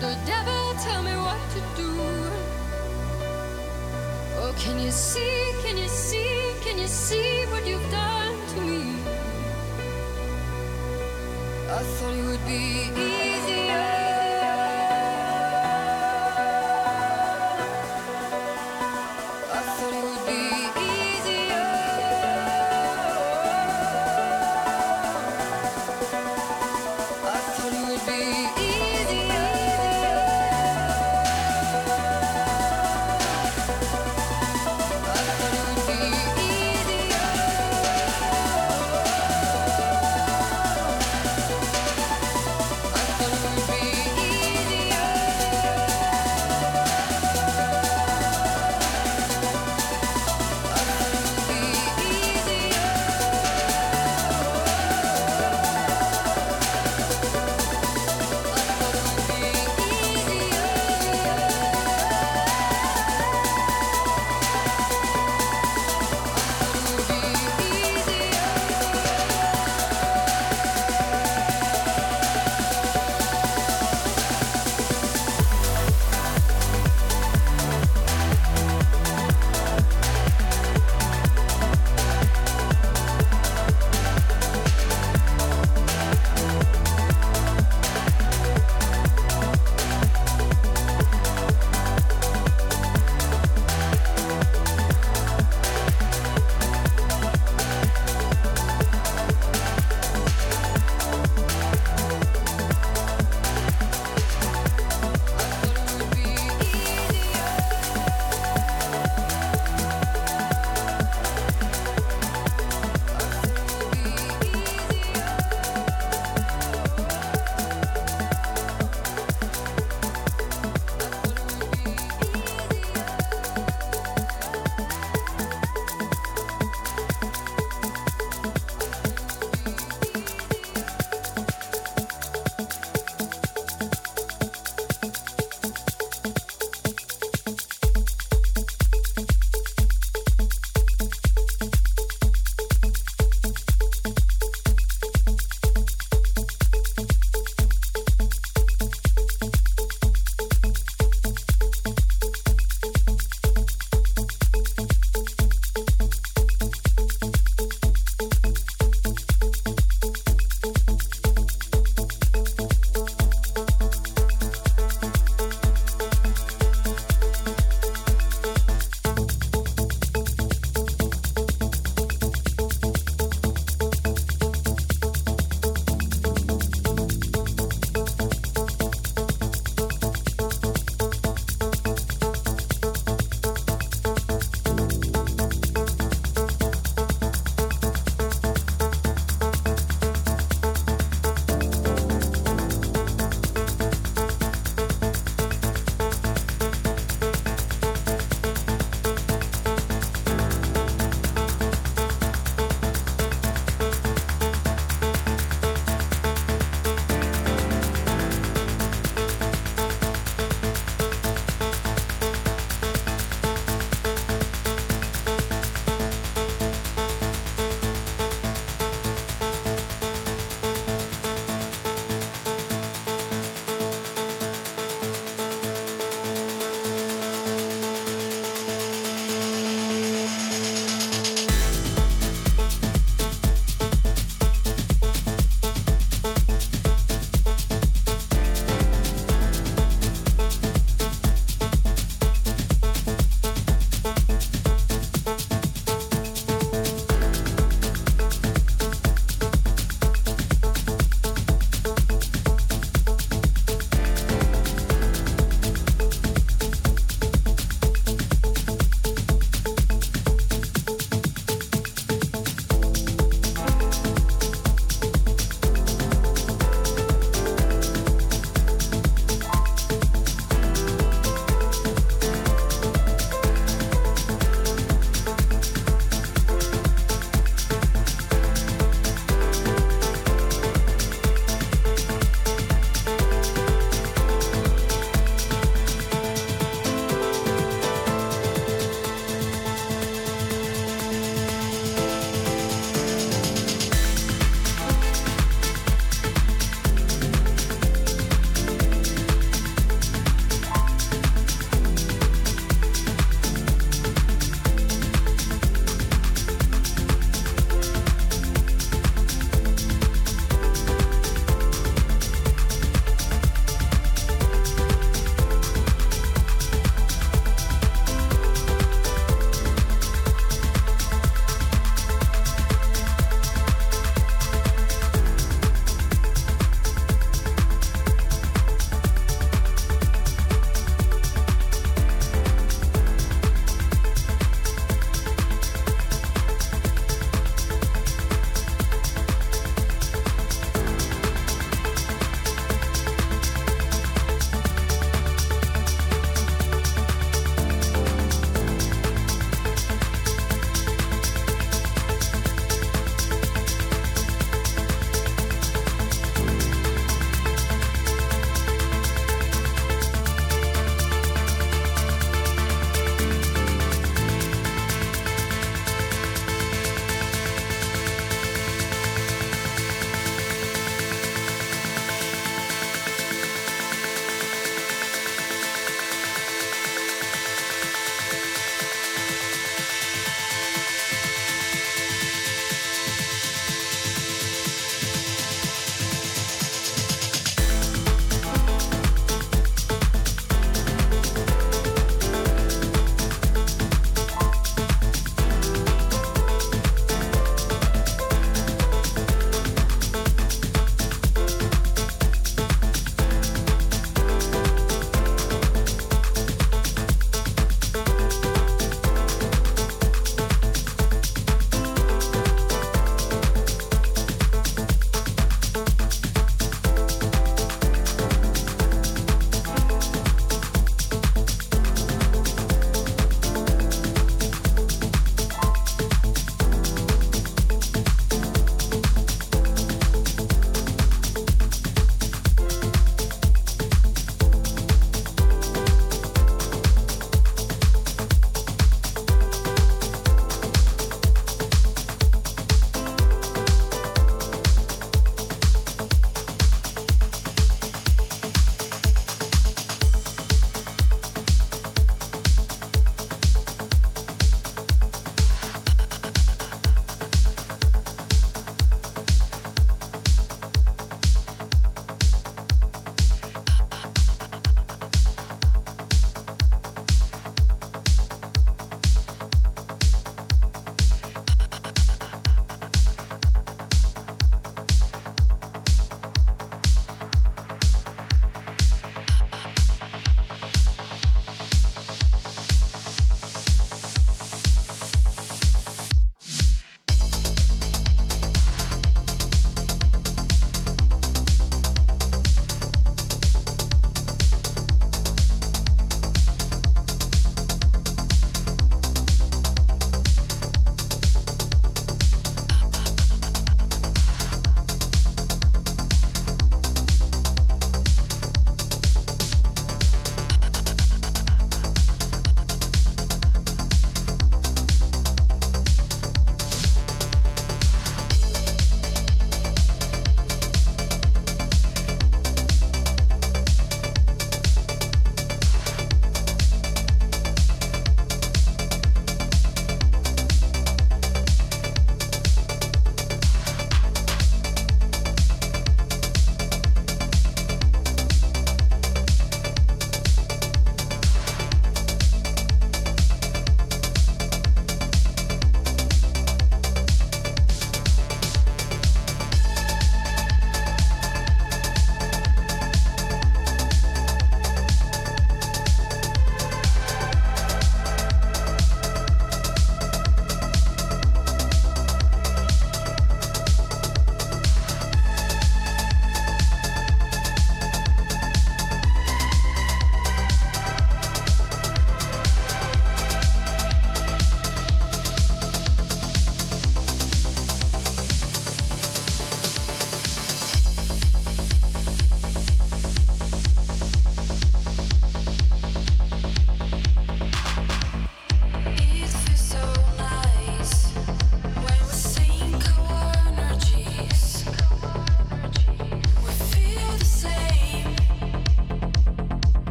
The devil tell me what to do. Oh, can you see, can you see, can you see what you've done to me? I thought it would be easier.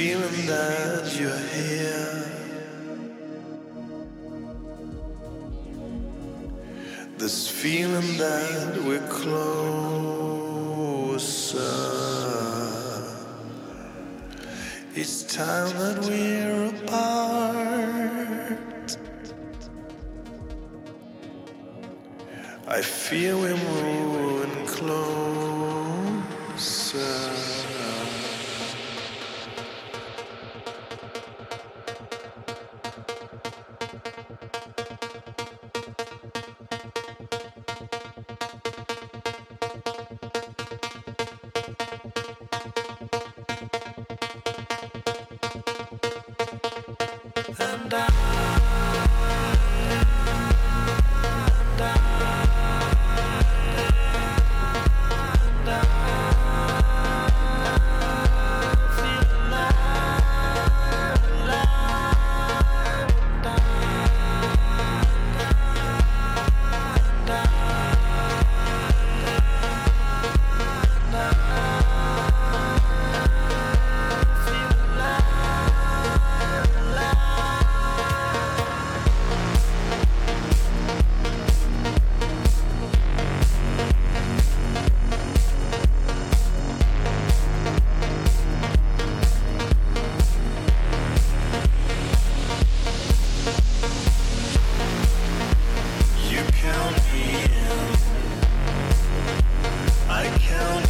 Feeling that you're here. This feeling that we're closer. It's time that we're apart. I feel we're time